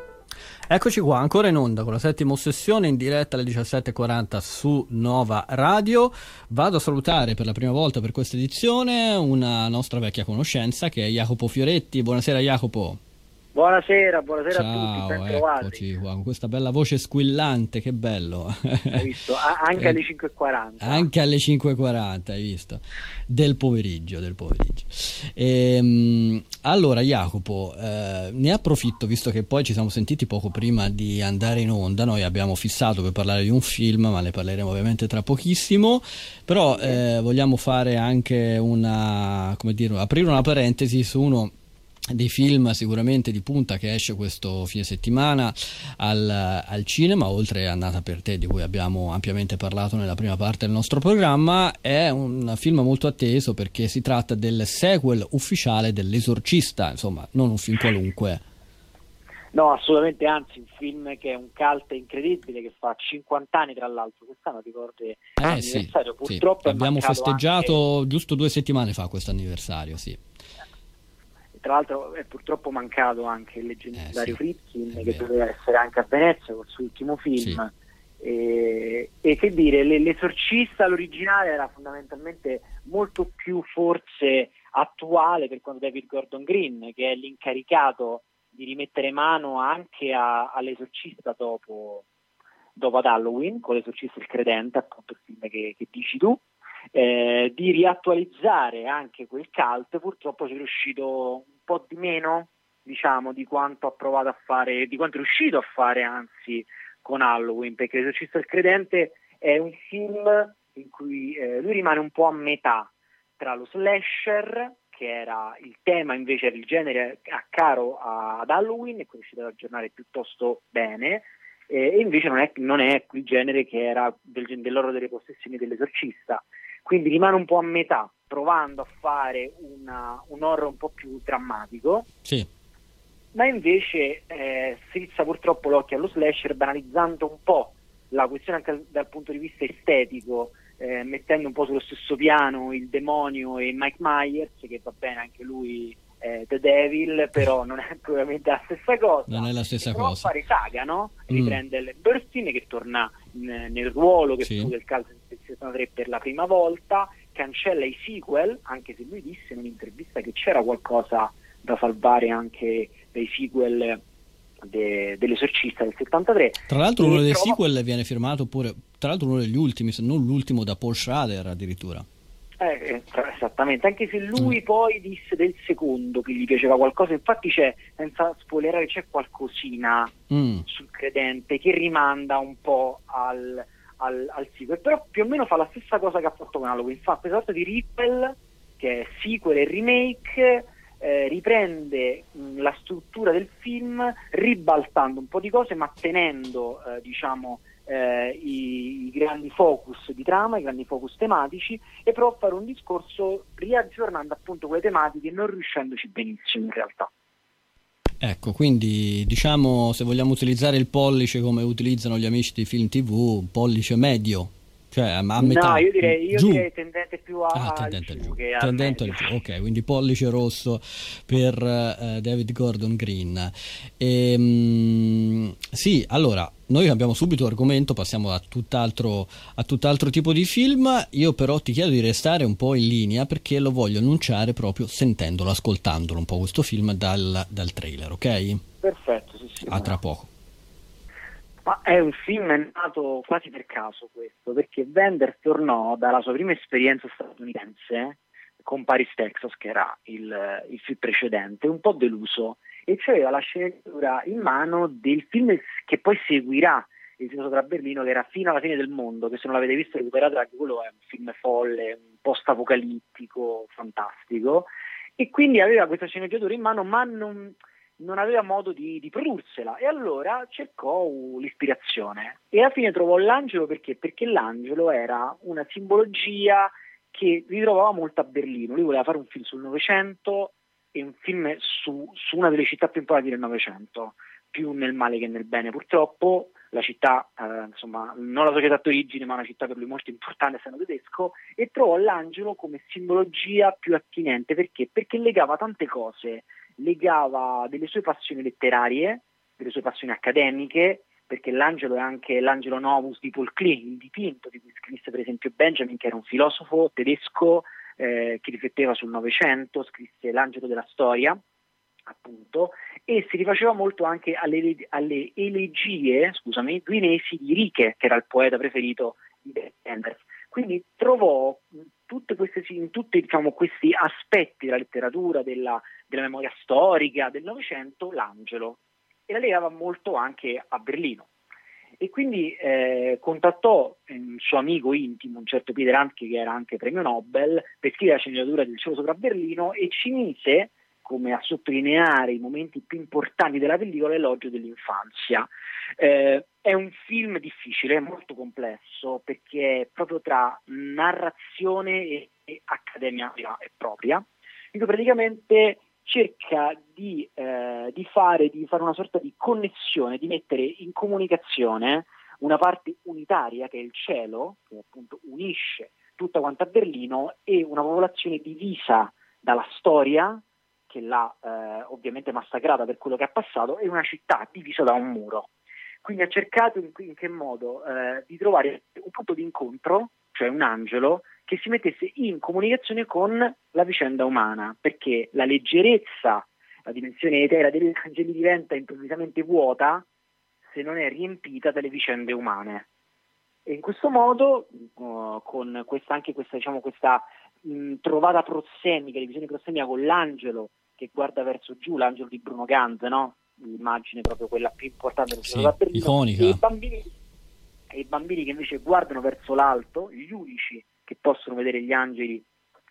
Eccoci qua, ancora in onda con la settima ossessione in diretta alle 17.40 su Nova Radio. Vado a salutare per la prima volta per questa edizione una nostra vecchia conoscenza che è Jacopo Fioretti. Buonasera Jacopo. Buonasera, buonasera Ciao, a tutti, ben eccoci qua con questa bella voce squillante, che bello. Hai visto? anche alle 5.40. Anche alle 5.40, hai visto? Del pomeriggio, del pomeriggio. Ehm, allora Jacopo, eh, ne approfitto visto che poi ci siamo sentiti poco prima di andare in onda, noi abbiamo fissato per parlare di un film, ma ne parleremo ovviamente tra pochissimo, però eh, vogliamo fare anche una, come dire, aprire una parentesi su uno dei film sicuramente di punta che esce questo fine settimana al, al, cinema, oltre a Nata per te, di cui abbiamo ampiamente parlato nella prima parte del nostro programma, è un film molto atteso perché si tratta del sequel ufficiale dell'Esorcista, insomma, non un film qualunque. No, assolutamente, anzi, un film che è un cult incredibile, che fa 50 anni tra l'altro, quest'anno ricordi eh, sì, purtroppo sì. abbiamo festeggiato anche... giusto due settimane fa questo anniversario, sì tra l'altro è purtroppo mancato anche il leggendario eh, sì, Fritzkin che doveva essere anche a Venezia col suo ultimo film. Sì. e, e, che dire l'esorcista l'originale era fondamentalmente molto più forse attuale per quanto David Gordon Green che è l'incaricato di rimettere mano anche a, all'esorcista dopo, dopo ad Halloween con l'esorcista il credente appunto il film che, che dici tu. Eh, di riattualizzare anche quel cult, purtroppo ci è riuscito po' di meno, diciamo, di quanto ha provato a fare, di quanto è riuscito a fare anzi con Halloween, perché L'esorcista del credente è un film in cui eh, lui rimane un po' a metà tra lo slasher, che era il tema invece del genere a caro ad Halloween e quindi riuscito ad aggiornare piuttosto bene, e invece non è, non è il genere che era del, dell'oro delle possessioni dell'esorcista. Quindi rimane un po' a metà, provando a fare una, un horror un po' più drammatico. Sì. Ma invece eh, strizza purtroppo l'occhio allo slasher, banalizzando un po' la questione anche dal punto di vista estetico, eh, mettendo un po' sullo stesso piano il demonio e Mike Myers, che va bene anche lui eh, The Devil, però non è probabilmente la stessa cosa. Non è la stessa e cosa. fare saga, no? Mm. Riprende mm. Burstyn che torna in, nel ruolo che sì. fu del calcio in 63 per la prima volta, cancella i sequel, anche se lui disse in un'intervista che c'era qualcosa da salvare anche dei sequel de, dell'esorcista del 73. Tra l'altro uno dei trova... sequel viene firmato pure, tra l'altro uno degli ultimi, se non l'ultimo da Paul Schrader addirittura. Eh, eh, esattamente, anche se lui mm. poi disse del secondo che gli piaceva qualcosa, infatti c'è, senza spoilerare, c'è qualcosina mm. sul credente che rimanda un po' al, al, al, sequel, però più o meno fa la stessa cosa che ha fatto con Halloween, fa questa sorta di ripple che è sequel e remake, eh, riprende mh, la struttura del film ribaltando un po' di cose ma tenendo eh, diciamo eh, i, i, grandi focus di trama, i grandi focus tematici e prova a fare un discorso riaggiornando appunto quelle tematiche non riuscendoci benissimo in realtà. Ecco, quindi diciamo se vogliamo utilizzare il pollice come utilizzano gli amici di film TV, un pollice medio, cioè a metà. No, io direi, io direi tendente più a, ah, tendente giù. Che tendente al giù. Ok, quindi pollice rosso per uh, David Gordon Green. E, um, sì, allora, noi cambiamo subito argomento, passiamo a tutt'altro, a tutt'altro tipo di film. Io però ti chiedo di restare un po' in linea perché lo voglio annunciare proprio sentendolo, ascoltandolo un po' questo film dal, dal trailer, ok? Perfetto, sì, sì. A tra poco. Ma è un film nato quasi per caso questo, perché Wenders tornò dalla sua prima esperienza statunitense con Paris, Texas, che era il, il film precedente, un po' deluso, e aveva la sceneggiatura in mano del film che poi seguirà il film tra Berlino, che era Fino alla fine del mondo, che se non l'avete visto recuperate anche quello è un film folle, un post-apocalittico, fantastico, e quindi aveva questa sceneggiatura in mano, ma non non aveva modo di, di, prodursela e allora cercò l'ispirazione e alla fine trovò l'angelo perché? Perché l'angelo era una simbologia che ritrovava molto a Berlino. Lui voleva fare un film sul Novecento e un film su, su una delle città più importanti del Novecento, più nel male che nel bene. Purtroppo la città, eh, insomma, non la società d'origine, ma una città per lui molto importante, essendo tedesco, e trovò l'angelo come simbologia più attinente. Perché? Perché legava tante cose, legava delle sue passioni letterarie, delle sue passioni accademiche, perché l'angelo è anche l'angelo novus di Paul Klee, il dipinto di cui scrisse per esempio Benjamin, che era un filosofo tedesco eh, che rifletteva sul Novecento, scrisse L'angelo della storia, appunto, e si rifaceva molto anche alle, alle elegie, scusami, guinesi di Riche, che era il poeta preferito di Enders. Quindi trovò queste, in tutti diciamo, questi aspetti della letteratura, della, della memoria storica del Novecento, l'angelo e la legava molto anche a Berlino. E quindi eh, contattò un suo amico intimo, un certo Peter Handke, che era anche premio Nobel, per scrivere la sceneggiatura del cielo sopra Berlino e ci mise come a sottolineare i momenti più importanti della pellicola l'elogio dell'infanzia. Eh, è un film difficile, molto complesso, perché è proprio tra narrazione e, e accademia propria. Quindi praticamente cerca di, eh, di, fare, di fare una sorta di connessione, di mettere in comunicazione una parte unitaria che è il cielo, che appunto unisce tutta quanta Berlino, e una popolazione divisa dalla storia, che l'ha eh, ovviamente massacrata per quello che ha passato, e una città divisa da un muro. Quindi ha cercato in, in che modo eh, di trovare un punto di incontro, cioè un angelo, che si mettesse in comunicazione con la vicenda umana, perché la leggerezza, la dimensione eterea degli angeli diventa improvvisamente vuota se non è riempita dalle vicende umane. E in questo modo, uh, con questa, anche questa, diciamo, questa mh, trovata prossemica, divisione prossemica con l'angelo che guarda verso giù, l'angelo di Bruno Ganz, no? l'immagine proprio quella più importante del sì, iconica. E i, bambini, e i bambini che invece guardano verso l'alto, gli unici che possono vedere gli angeli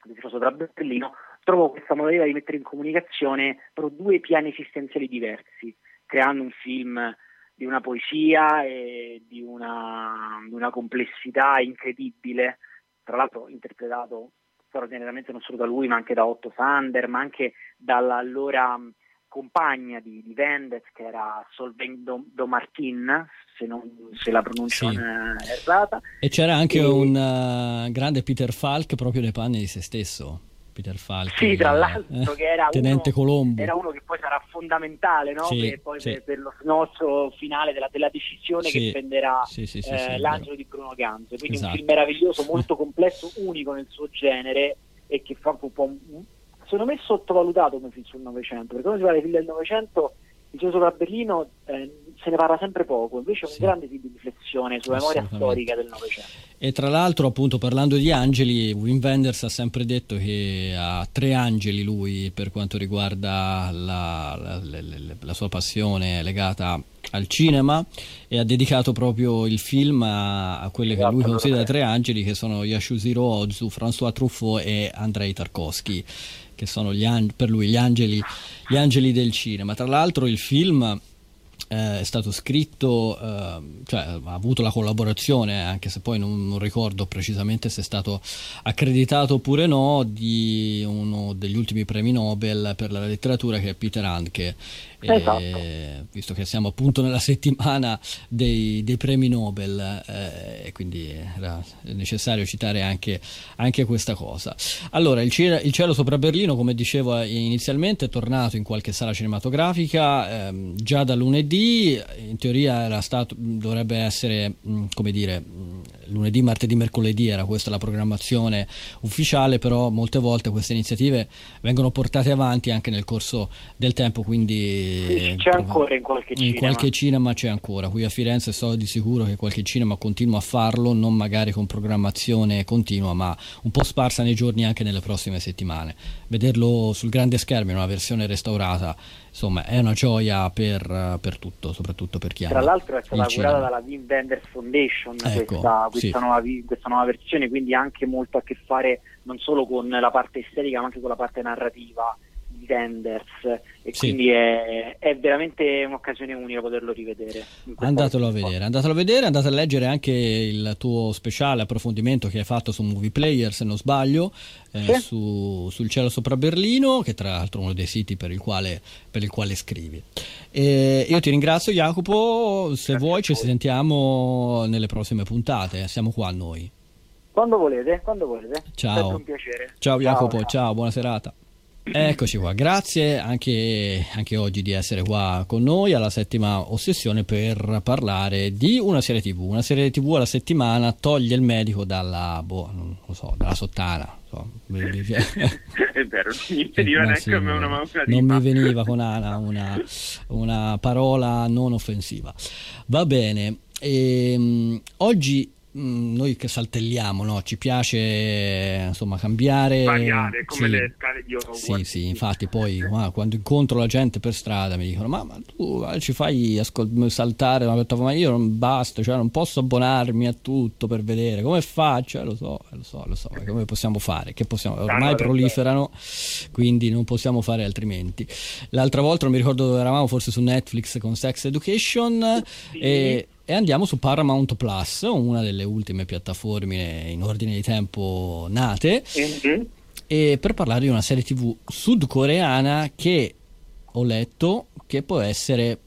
del tifoso tra Berlino, trovo questa modalità di mettere in comunicazione due piani esistenziali diversi, creando un film di una poesia e di una, di una complessità incredibile, tra l'altro interpretato straordinariamente non solo da lui ma anche da Otto Sander, ma anche dall'allora compagna di, di Vendez che era Solveig Domartin, se, non, se la pronuncia sì. è errata. E c'era anche e... un uh, grande Peter Falk proprio nei panni di se stesso. Peter Falk. Sì, tra l'altro, eh, che era Tenente uno, Colombo. era uno che poi sarà fondamentale no? sì, per, poi sì. per, lo snoccio finale della, della decisione sì, che prenderà eh, l'angelo di Bruno Ganz. Quindi esatto. un film meraviglioso, molto complesso, unico nel suo genere e che fa un po' secondo me sottovalutato come film sul Novecento, perché quando si parla di film del Novecento, il gioco sopra Berlino eh, se ne parla sempre poco, invece è un sì. grande film di riflessione sulla memoria storica del Novecento. E tra l'altro, appunto, parlando di angeli, Wim Wenders ha sempre detto che ha tre angeli lui per quanto riguarda la, la, la, la sua passione legata al cinema e ha dedicato proprio il film a, a quelle esatto, che lui considera tre angeli che sono Yashushiro Ozu, François Truffaut e Andrei Tarkovsky che sono an- per lui gli angeli, gli angeli del cinema. Tra l'altro il film eh, è stato scritto, eh, cioè ha avuto la collaborazione, anche se poi non, non, ricordo precisamente se è stato accreditato oppure no, di uno degli ultimi premi Nobel per la letteratura che è Peter Handke. Esatto. E, visto che siamo appunto nella settimana dei, dei premi Nobel, eh, quindi era necessario citare anche, anche questa cosa. Allora, il cielo, il cielo, sopra Berlino, come dicevo inizialmente, è tornato in qualche sala cinematografica ehm, già da lunedì. In teoria stato, dovrebbe essere, mh, come dire, mh, lunedì, martedì, mercoledì era questa la programmazione ufficiale, però molte volte queste iniziative vengono portate avanti anche nel corso del tempo, quindi c'è ancora in qualche cinema. In qualche cinema c'è ancora. Qui a Firenze so di sicuro che qualche cinema continua a farlo, non magari con programmazione continua, ma un po' sparsa nei giorni anche nelle prossime settimane. Vederlo sul grande schermo in una versione restaurata, insomma, è una gioia per, per tutto, soprattutto per chi Tra l'altro è stata curata dalla Wim Wenders Foundation ecco, questa, questa, sì. nuova, questa nuova versione, quindi anche molto a che fare non solo con la parte estetica, ma anche con la parte narrativa Pretenders e Sì. quindi è, è veramente un'occasione unica poterlo rivedere. Andatelo a vedere, andatelo a vedere, andate a leggere anche il tuo speciale approfondimento che hai fatto su Movie Player, se non sbaglio, eh, Sì. su- sul cielo sopra Berlino, che tra l'altro è uno dei siti per il quale, per il quale scrivi. E io ti ringrazio Jacopo, se Grazie vuoi ci sentiamo nelle prossime puntate, siamo qua noi. Quando volete, quando volete. Ciao. Ciao Jacopo, ciao, ciao. buona serata. Eccoci qua, grazie anche, anche oggi di essere qua con noi alla settima ossessione per parlare di una serie tv. Una serie tv alla settimana toglie il medico dalla, boh, non lo so, dalla sottana. non so. È vero, non mi veniva Ma neanche sì, a me una una non rima. mi veniva con Ana una, una parola non offensiva. Va bene, ehm, oggi noi che saltelliamo, no? ci piace insomma cambiare. Variare come Sì. le scale di Hogwarts. Sì, sì, infatti poi ah, quando incontro la gente per strada mi dicono ma, ma tu eh, ci fai ascol- saltare una piattaforma, ma io non basta, cioè non posso abbonarmi a tutto per vedere, come faccio? Eh, lo so, eh, lo so, lo so, come possiamo fare? Che possiamo? Ormai proliferano, quindi non possiamo fare altrimenti. L'altra volta non mi ricordo dove eravamo, forse su Netflix con Sex Education e, e andiamo su Paramount Plus, una delle ultime piattaforme in ordine di tempo nate Mhm. e per parlare di una serie tv sudcoreana che ho letto che può essere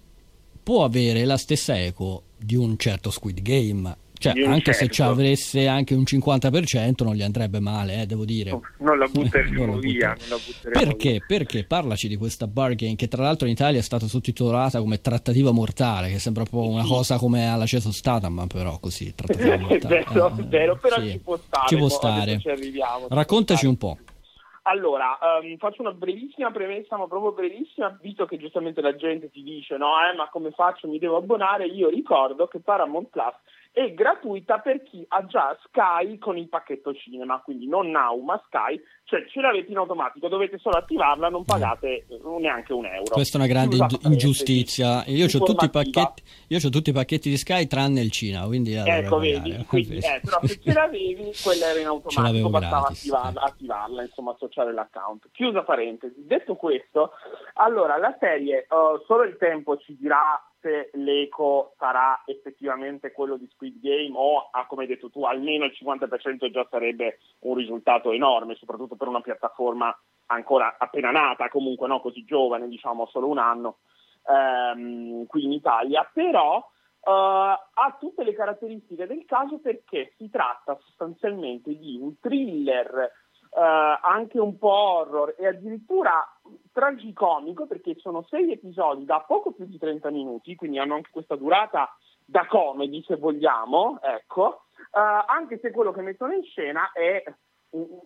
può avere la stessa eco di un certo Squid Game cioè un anche se ci certo. avesse anche un 50% non gli andrebbe male eh, devo dire Non la butteremo Non via. la perché? via. Perché parlaci di questa bargain che tra l'altro in Italia è stata sottotitolata come trattativa mortale, che sembra proprio una cosa come alla Ceso Stata, ma però così, trattativa È mortale. vero, Eh, vero, però sì. ci può stare. Ci può stare. Ci arriviamo. Raccontaci un po'. Allora, ehm, faccio una brevissima premessa, ma proprio brevissima, visto che giustamente la gente ti dice no, eh, ma come faccio, mi devo abbonare, io ricordo che Paramount Plus è gratuita per chi ha già Sky con il pacchetto cinema, quindi non Now, ma Sky, cioè ce l'avete in automatico, dovete solo attivarla, non pagate neanche un euro. Questa è una grande ingiustizia. Io ho tutti, i pacchetti, io c'ho tutti i pacchetti di Sky tranne il Cina, quindi allora Ecco, vedi, quindi, eh, però se ce l'avevi, quella era in automatico, bastava attivarla, attivarla, insomma, associare l'account. Chiusa parentesi. Detto questo, allora, la serie, eh, solo il tempo ci dirà se l'eco sarà effettivamente quello di Squid Game o, ah, come hai detto tu, almeno il 50% già sarebbe un risultato enorme, soprattutto per una piattaforma ancora appena nata, comunque no, così giovane, diciamo solo un anno, ehm, qui in Italia, però eh, ha tutte le caratteristiche del caso perché si tratta sostanzialmente di un thriller eh, anche un po' horror e addirittura tragicomico perché sono sei episodi da poco più di 30 minuti, quindi hanno anche questa durata da comedy se vogliamo, ecco, eh, anche se quello che mettono in scena è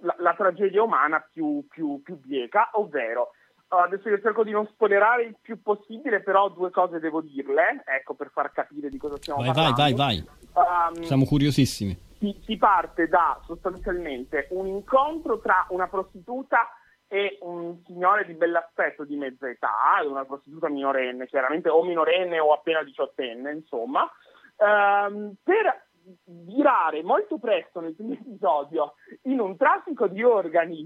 la, la tragedia umana più, più, più bieca, ovvero Uh, adesso io cerco di non spoilerare il più possibile, però due cose devo dirle, ecco, per far capire di cosa stiamo Vai, vai, parlando. vai, vai. Um, Siamo curiosissimi. Si, si parte da sostanzialmente un incontro tra una prostituta e un signore di bell'aspetto di mezza età, una prostituta minorenne, chiaramente o minorenne o appena diciottenne, insomma, ehm, per virare molto presto nel primo episodio in un traffico di organi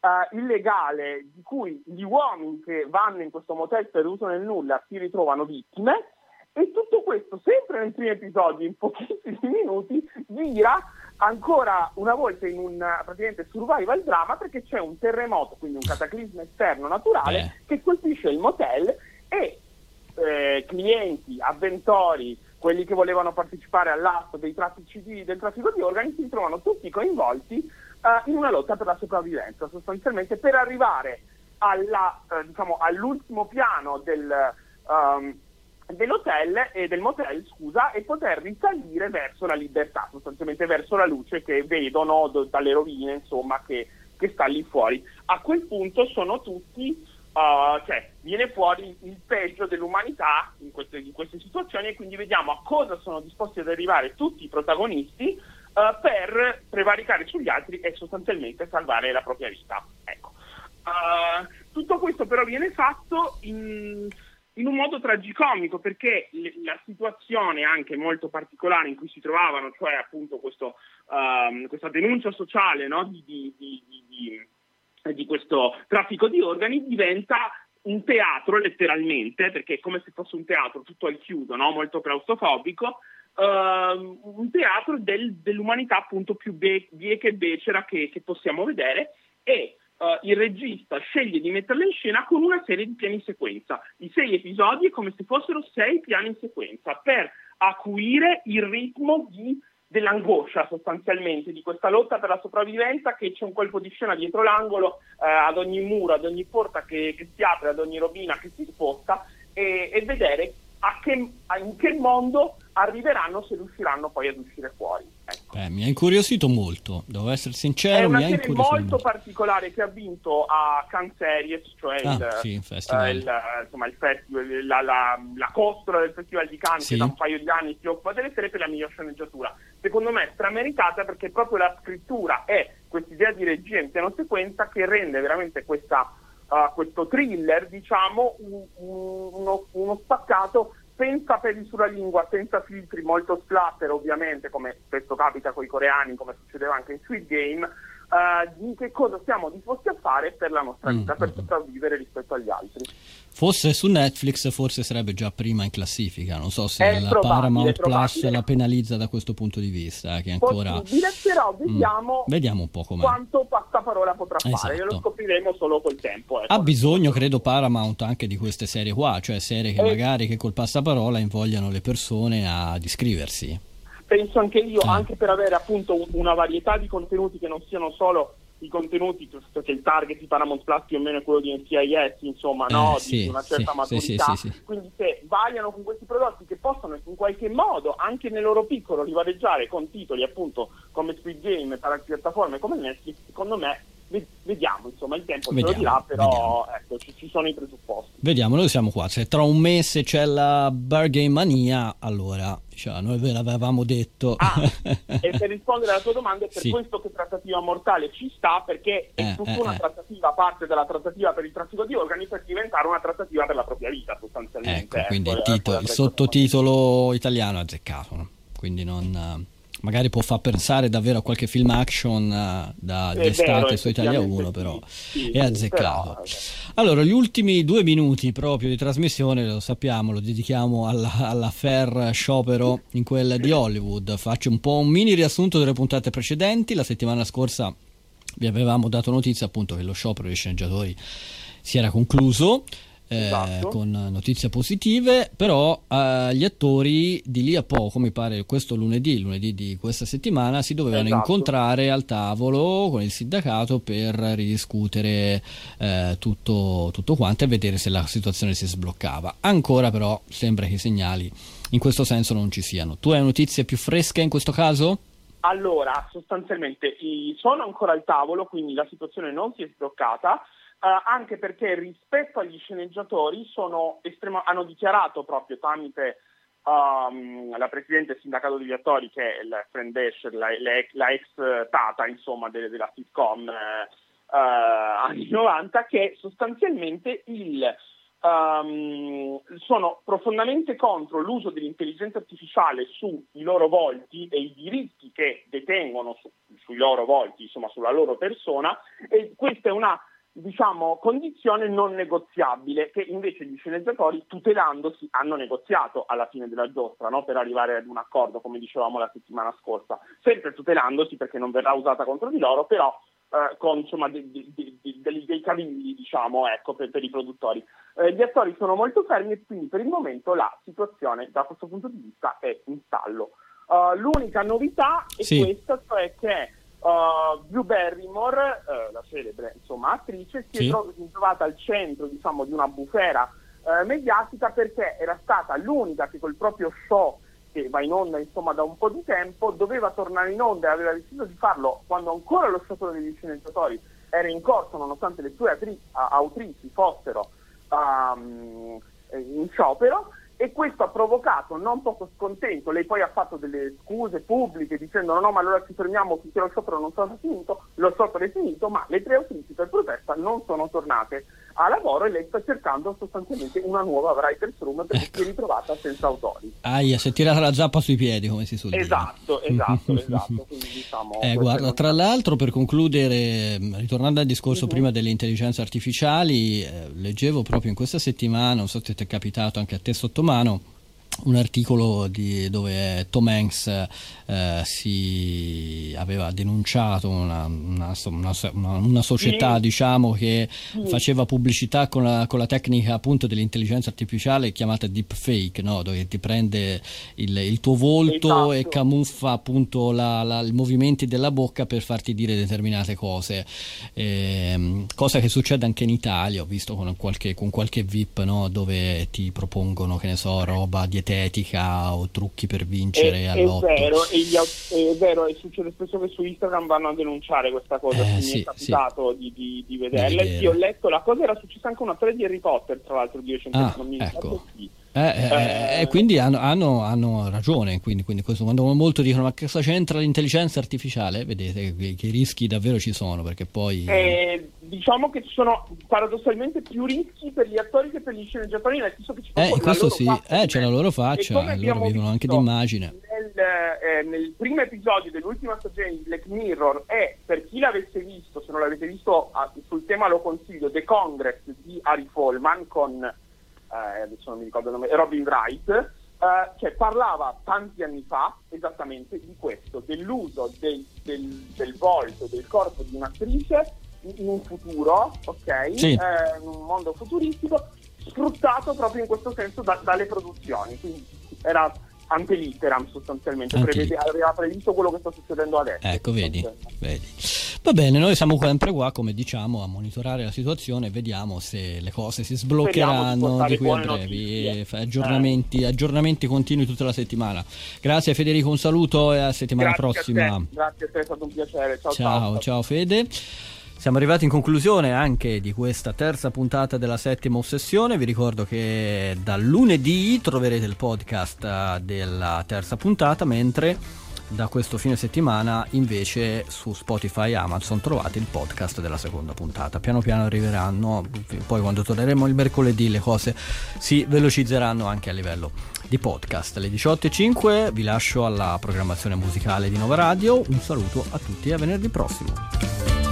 eh, illegale di cui gli uomini che vanno in questo motel perduto nel nulla si ritrovano vittime e tutto questo sempre nel primo episodio in pochissimi minuti vira ancora una volta in un praticamente survival drama perché c'è un terremoto, quindi un cataclisma esterno naturale Eh. che colpisce il motel e eh, clienti, avventori, quelli che volevano partecipare all'atto dei traffici di- del traffico di organi si trovano tutti coinvolti eh, in una lotta per la sopravvivenza, sostanzialmente per arrivare alla, eh, diciamo, all'ultimo piano del, ehm, dell'hotel e del motel, scusa, e poter risalire verso la libertà, sostanzialmente verso la luce che vedono do- dalle rovine, insomma, che, che sta lì fuori. A quel punto sono tutti Uh, cioè viene fuori il peggio dell'umanità in queste, in queste situazioni e quindi vediamo a cosa sono disposti ad arrivare tutti i protagonisti uh, per prevaricare sugli altri e sostanzialmente salvare la propria vita. Ecco. Uh, tutto questo però viene fatto in, in un modo tragicomico perché la situazione anche molto particolare in cui si trovavano, cioè appunto questo, um, questa denuncia sociale no, di, di- di- di- questo traffico di organi diventa un teatro letteralmente, perché è come se fosse un teatro tutto al chiuso, no? molto claustrofobico, uh, un teatro del, dell'umanità appunto più be- bieca e becera che, che possiamo vedere e uh, il regista sceglie di metterla in scena con una serie di piani sequenza. I sei episodi è come se fossero sei piani in sequenza per acuire il ritmo di dell'angoscia sostanzialmente, di questa lotta per la sopravvivenza che c'è un colpo di scena dietro l'angolo, eh, ad ogni muro, ad ogni porta che, che, si apre, ad ogni robina che si sposta e, e vedere che, in che mondo arriveranno se riusciranno poi ad uscire fuori. Ecco. Beh, mi ha incuriosito molto, devo essere sincero. È una serie molto, particolare che ha vinto a Cannes Series, cioè ah, il, sì, festival. Eh, il, insomma, il festival, la, la, la, costola del Festival di Cannes sì. che da un paio di anni si occupa delle serie per la miglior sceneggiatura. Secondo me è strameritata perché proprio la scrittura e quest'idea di regia in piano sequenza che rende veramente questa, uh, questo thriller, diciamo, un, uno, uno spaccato senza peli sulla lingua, senza filtri, molto splatter ovviamente, come spesso capita con i coreani, come succedeva anche in Sweet Game, uh, di che cosa siamo disposti a fare per la nostra mm, vita, mm, per sopravvivere rispetto agli altri. Fosse su Netflix forse sarebbe già prima in classifica, non so se è la Paramount Plus la penalizza da questo punto di vista, eh, che ancora... Possibile, però mm, vediamo, mm, vediamo un po' com'è. quanto passaparola potrà esatto. fare, lo scopriremo solo col tempo. Ecco. Ha bisogno, credo, Paramount anche di queste serie qua, cioè serie che e... magari che col passaparola invogliano le persone ad iscriversi penso anche io, ah. anche per avere appunto una varietà di contenuti che non siano solo i contenuti, perché il target di Paramount Plus più o meno è quello di NCIS, insomma, eh, no? sì, di una certa sì, maturità. Sì, Quindi se variano con questi prodotti che possono in qualche modo, anche nel loro piccolo, rivaleggiare con titoli appunto come Squid Game, per piattaforme come Netflix, secondo me vediamo, insomma, il tempo vediamo, ce lo dirà, però ecco, ci, ci, sono i presupposti. Vediamo, noi siamo qua, se tra un mese c'è la Bargain Mania, allora, cioè, noi ve l'avevamo detto. Ah, e per rispondere alla tua domanda, è per sì. questo che trattativa mortale ci sta, perché è eh, tutta eh, una eh. trattativa, parte della trattativa per il traffico di organi, per diventare una trattativa per la propria vita, sostanzialmente. Ecco, quindi ecco, il, titolo, il sottotitolo italiano è azzeccato, no? quindi non magari può far pensare davvero a qualche film action uh, da, di estate su Italia 1, però sì, è azzeccato. Però... Allora, gli ultimi due minuti proprio di trasmissione, lo sappiamo, lo dedichiamo alla, alla Fair Sciopero in quella di Hollywood. Faccio un po' un mini riassunto delle puntate precedenti. La settimana scorsa vi avevamo dato notizia appunto che lo sciopero dei sceneggiatori si era concluso eh, esatto. con notizie positive, però eh, gli attori di lì a poco, mi pare questo lunedì, lunedì di questa settimana, si dovevano esatto. incontrare al tavolo con il sindacato per ridiscutere eh, tutto, tutto quanto e vedere se la situazione si sbloccava. Ancora però sembra che i segnali in questo senso non ci siano. Tu hai notizie più fresche in questo caso? Allora, sostanzialmente sono ancora al tavolo, quindi la situazione non si è sbloccata. Uh, anche perché rispetto agli sceneggiatori estremo, hanno dichiarato proprio tramite um, la Presidente del Sindacato degli Attori, che è il friend Escher, la, la, la, ex tata insomma, de, della sitcom uh, anni 90, che sostanzialmente il, um, sono profondamente contro l'uso dell'intelligenza artificiale sui loro volti e i diritti che detengono su, sui loro volti, insomma sulla loro persona, e questa è una diciamo, condizione non negoziabile che invece gli sceneggiatori tutelandosi hanno negoziato alla fine della giostra no? per arrivare ad un accordo come dicevamo la settimana scorsa, sempre tutelandosi perché non verrà usata contro di loro però eh, con insomma, de, de, de, dei cavilli diciamo, ecco, per, per, i produttori. Eh, gli attori sono molto fermi e quindi per il momento la situazione da questo punto di vista è in stallo. Uh, l'unica novità è sì. questa, cioè che Uh, Drew Barrymore, uh, la celebre insomma, attrice, si sì. è trovata al centro diciamo, di una bufera uh, mediatica perché era stata l'unica che col proprio show che va in onda insomma, da un po' di tempo doveva tornare in onda e aveva deciso di farlo quando ancora lo sciopero degli sceneggiatori era in corso nonostante le sue atri- autrici fossero um, in sciopero e questo ha provocato non poco scontento, lei poi ha fatto delle scuse pubbliche dicendo no, no ma allora ci fermiamo finché lo sciopero non sarà finito, lo sciopero è finito, ma le tre autrici per protesta non sono tornate a lavoro e lei sta cercando sostanzialmente una nuova writer's room perché ecco. si è ritrovata senza autori. Aia, si è tirata la zappa sui piedi, come si suol esatto, dire. Esatto, esatto, Quindi, diciamo, eh, guarda, tra l'altro, per concludere, ritornando al discorso uh-huh. prima delle intelligenze artificiali, eh, leggevo proprio in questa settimana, non so se ti è capitato anche a te sotto mano, un articolo di, dove Tom Hanks eh, si aveva denunciato una, una, una, una società sì. diciamo, che sì. faceva pubblicità con la, con la, tecnica appunto dell'intelligenza artificiale chiamata deepfake, no? dove ti prende il, il tuo volto esatto. e camuffa appunto la, la, i movimenti della bocca per farti dire determinate cose. Eh, cosa che succede anche in Italia, ho visto con qualche, con qualche VIP no? dove ti propongono, che ne so, roba dietetica o trucchi per vincere è, all'otto. È vero, gli, è vero, succede spesso che su Instagram vanno a denunciare questa cosa, eh, sì, mi è capitato sì. di, di, di, vederla. Sì, ho letto, la cosa era successa anche una storia di Harry Potter, tra l'altro, di recente, ah, non mi ecco. Sì. Eh, eh, eh, quindi hanno, hanno, hanno ragione, quindi, quindi questo, quando molti dicono ma cosa c'entra l'intelligenza artificiale, vedete che, che rischi davvero ci sono perché poi... Eh, diciamo che ci sono paradossalmente più rischi per gli attori che per gli sceneggiatori, nel senso che ci sono eh, questo sì, eh, c'è la loro faccia, loro vivono anche d'immagine. Nel, eh, nel, primo episodio dell'ultima stagione di Black Mirror e per chi l'avesse visto, se non l'avete visto ah, sul tema lo consiglio, The Congress di Harry Folman con eh, adesso non mi ricordo il nome, Robin Wright, eh, cioè parlava tanti anni fa esattamente di questo, dell'uso del, del, del volto, del corpo di un'attrice in un futuro, ok? Sì. Eh, in un mondo futuristico, sfruttato proprio in questo senso da, dalle produzioni. Quindi era ante litteram sostanzialmente, Prevede, aveva previsto quello che sta succedendo adesso. Ecco, vedi, vedi. Va bene, noi siamo sempre qua, come diciamo, a monitorare la situazione vediamo se le cose si sbloccheranno di, di qui a brevi. Aggiornamenti, eh. aggiornamenti, continui tutta la settimana. Grazie Federico, un saluto e a settimana Grazie prossima. A Grazie a te, è stato un piacere. Ciao, ciao, ciao, ciao Fede. Siamo arrivati in conclusione anche di questa terza puntata della settima ossessione. Vi ricordo che dal lunedì troverete il podcast eh, della terza puntata, mentre da questo fine settimana invece su Spotify e Amazon trovate il podcast della seconda puntata. Piano piano arriveranno, poi quando torneremo il mercoledì le cose si velocizzeranno anche a livello di podcast. Alle 18.05 vi lascio alla programmazione musicale di Nova Radio. Un saluto a tutti e a venerdì prossimo.